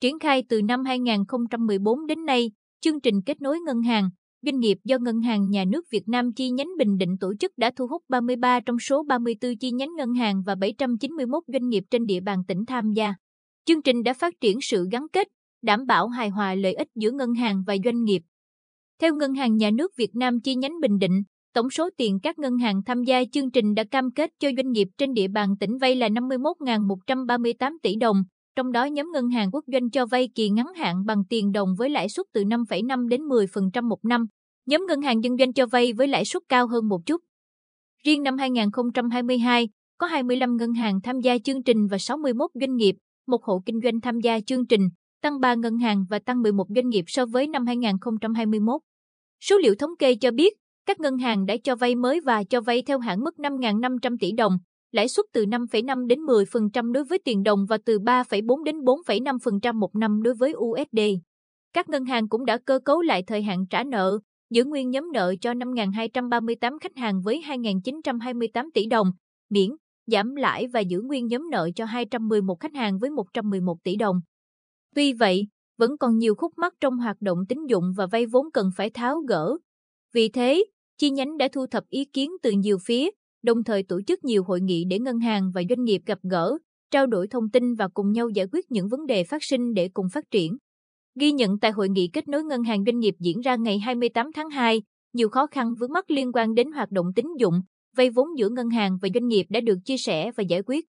Triển khai từ năm 2014 đến nay, chương trình kết nối ngân hàng, doanh nghiệp do Ngân hàng Nhà nước Việt Nam chi nhánh Bình Định tổ chức đã thu hút 33 trong số 34 chi nhánh ngân hàng và 791 doanh nghiệp trên địa bàn tỉnh tham gia. Chương trình đã phát triển sự gắn kết, đảm bảo hài hòa lợi ích giữa ngân hàng và doanh nghiệp. Theo Ngân hàng Nhà nước Việt Nam chi nhánh Bình Định, tổng số tiền các ngân hàng tham gia chương trình đã cam kết cho doanh nghiệp trên địa bàn tỉnh vay là 51.138 tỷ đồng, trong đó nhóm ngân hàng quốc doanh cho vay kỳ ngắn hạn bằng tiền đồng với lãi suất từ 5,5 đến 10% một năm. Nhóm ngân hàng dân doanh cho vay với lãi suất cao hơn một chút. Riêng năm 2022, có 25 ngân hàng tham gia chương trình và 61 doanh nghiệp, một hộ kinh doanh tham gia chương trình, tăng 3 ngân hàng và tăng 11 doanh nghiệp so với năm 2021. Số liệu thống kê cho biết, các ngân hàng đã cho vay mới và cho vay theo hạn mức 5.500 tỷ đồng, lãi suất từ 5,5 đến 10% đối với tiền đồng và từ 3,4 đến 4,5% một năm đối với USD. Các ngân hàng cũng đã cơ cấu lại thời hạn trả nợ, giữ nguyên nhóm nợ cho 5.238 khách hàng với 2.928 tỷ đồng, miễn, giảm lãi và giữ nguyên nhóm nợ cho 211 khách hàng với 111 tỷ đồng. Tuy vậy, vẫn còn nhiều khúc mắc trong hoạt động tín dụng và vay vốn cần phải tháo gỡ. Vì thế, chi nhánh đã thu thập ý kiến từ nhiều phía, đồng thời tổ chức nhiều hội nghị để ngân hàng và doanh nghiệp gặp gỡ, trao đổi thông tin và cùng nhau giải quyết những vấn đề phát sinh để cùng phát triển. Ghi nhận tại hội nghị kết nối ngân hàng doanh nghiệp diễn ra ngày 28 tháng 2, nhiều khó khăn vướng mắc liên quan đến hoạt động tín dụng, vay vốn giữa ngân hàng và doanh nghiệp đã được chia sẻ và giải quyết.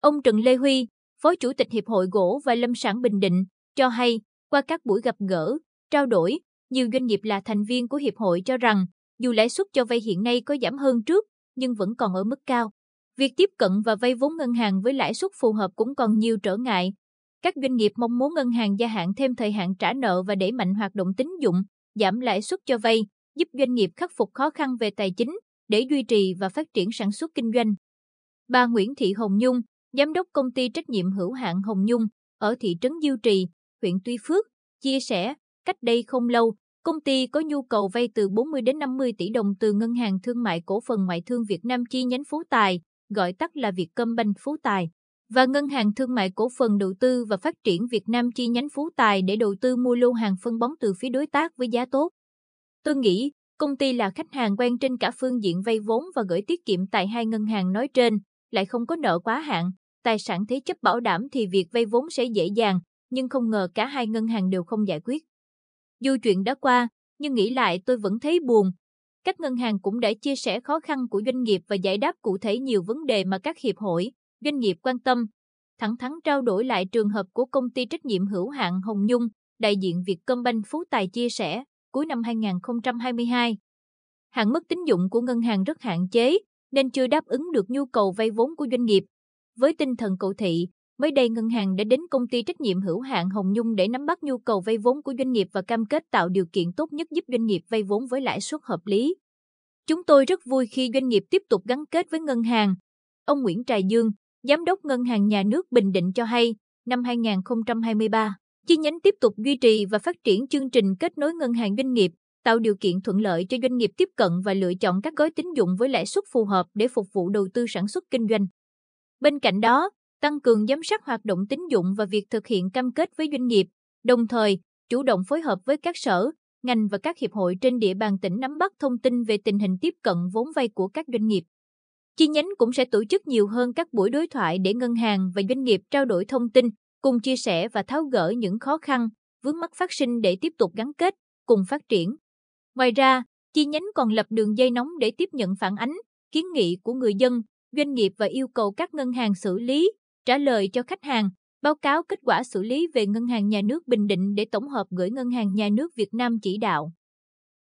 Ông Trần Lê Huy, Phó Chủ tịch Hiệp hội Gỗ và Lâm sản Bình Định, cho hay, qua các buổi gặp gỡ, trao đổi, nhiều doanh nghiệp là thành viên của Hiệp hội cho rằng, dù lãi suất cho vay hiện nay có giảm hơn trước, nhưng vẫn còn ở mức cao. Việc tiếp cận và vay vốn ngân hàng với lãi suất phù hợp cũng còn nhiều trở ngại. Các doanh nghiệp mong muốn ngân hàng gia hạn thêm thời hạn trả nợ và đẩy mạnh hoạt động tín dụng, giảm lãi suất cho vay, giúp doanh nghiệp khắc phục khó khăn về tài chính để duy trì và phát triển sản xuất kinh doanh. Bà Nguyễn Thị Hồng Nhung, giám đốc công ty trách nhiệm hữu hạn Hồng Nhung ở thị trấn Diêu Trì, huyện Tuy Phước, chia sẻ, cách đây không lâu, công ty có nhu cầu vay từ 40 đến 50 tỷ đồng từ Ngân hàng Thương mại Cổ phần Ngoại thương Việt Nam chi nhánh Phú Tài, gọi tắt là Vietcombank Phú Tài, và Ngân hàng Thương mại Cổ phần Đầu tư và Phát triển Việt Nam chi nhánh Phú Tài để đầu tư mua lô hàng phân bón từ phía đối tác với giá tốt. Tôi nghĩ, công ty là khách hàng quen trên cả phương diện vay vốn và gửi tiết kiệm tại hai ngân hàng nói trên, lại không có nợ quá hạn, tài sản thế chấp bảo đảm thì việc vay vốn sẽ dễ dàng, nhưng không ngờ cả hai ngân hàng đều không giải quyết. Dù chuyện đã qua, nhưng nghĩ lại tôi vẫn thấy buồn. Các ngân hàng cũng đã chia sẻ khó khăn của doanh nghiệp và giải đáp cụ thể nhiều vấn đề mà các hiệp hội, doanh nghiệp quan tâm. Thẳng thắn trao đổi lại trường hợp của công ty trách nhiệm hữu hạn Hồng Nhung, đại diện Vietcombank Phú Tài chia sẻ, cuối năm 2022. Hạn mức tín dụng của ngân hàng rất hạn chế, nên chưa đáp ứng được nhu cầu vay vốn của doanh nghiệp. Với tinh thần cầu thị, mới đây ngân hàng đã đến công ty trách nhiệm hữu hạn Hồng Nhung để nắm bắt nhu cầu vay vốn của doanh nghiệp và cam kết tạo điều kiện tốt nhất giúp doanh nghiệp vay vốn với lãi suất hợp lý. Chúng tôi rất vui khi doanh nghiệp tiếp tục gắn kết với ngân hàng. Ông Nguyễn Trài Dương, Giám đốc Ngân hàng Nhà nước Bình Định cho hay, năm 2023, chi nhánh tiếp tục duy trì và phát triển chương trình kết nối ngân hàng doanh nghiệp, tạo điều kiện thuận lợi cho doanh nghiệp tiếp cận và lựa chọn các gói tín dụng với lãi suất phù hợp để phục vụ đầu tư sản xuất kinh doanh. Bên cạnh đó, tăng cường giám sát hoạt động tín dụng và việc thực hiện cam kết với doanh nghiệp, đồng thời chủ động phối hợp với các sở, ngành và các hiệp hội trên địa bàn tỉnh nắm bắt thông tin về tình hình tiếp cận vốn vay của các doanh nghiệp. Chi nhánh cũng sẽ tổ chức nhiều hơn các buổi đối thoại để ngân hàng và doanh nghiệp trao đổi thông tin, cùng chia sẻ và tháo gỡ những khó khăn, vướng mắc phát sinh để tiếp tục gắn kết, cùng phát triển. Ngoài ra, chi nhánh còn lập đường dây nóng để tiếp nhận phản ánh, kiến nghị của người dân, doanh nghiệp và yêu cầu các ngân hàng xử lý, trả lời cho khách hàng, báo cáo kết quả xử lý về Ngân hàng Nhà nước Bình Định để tổng hợp gửi Ngân hàng Nhà nước Việt Nam chỉ đạo.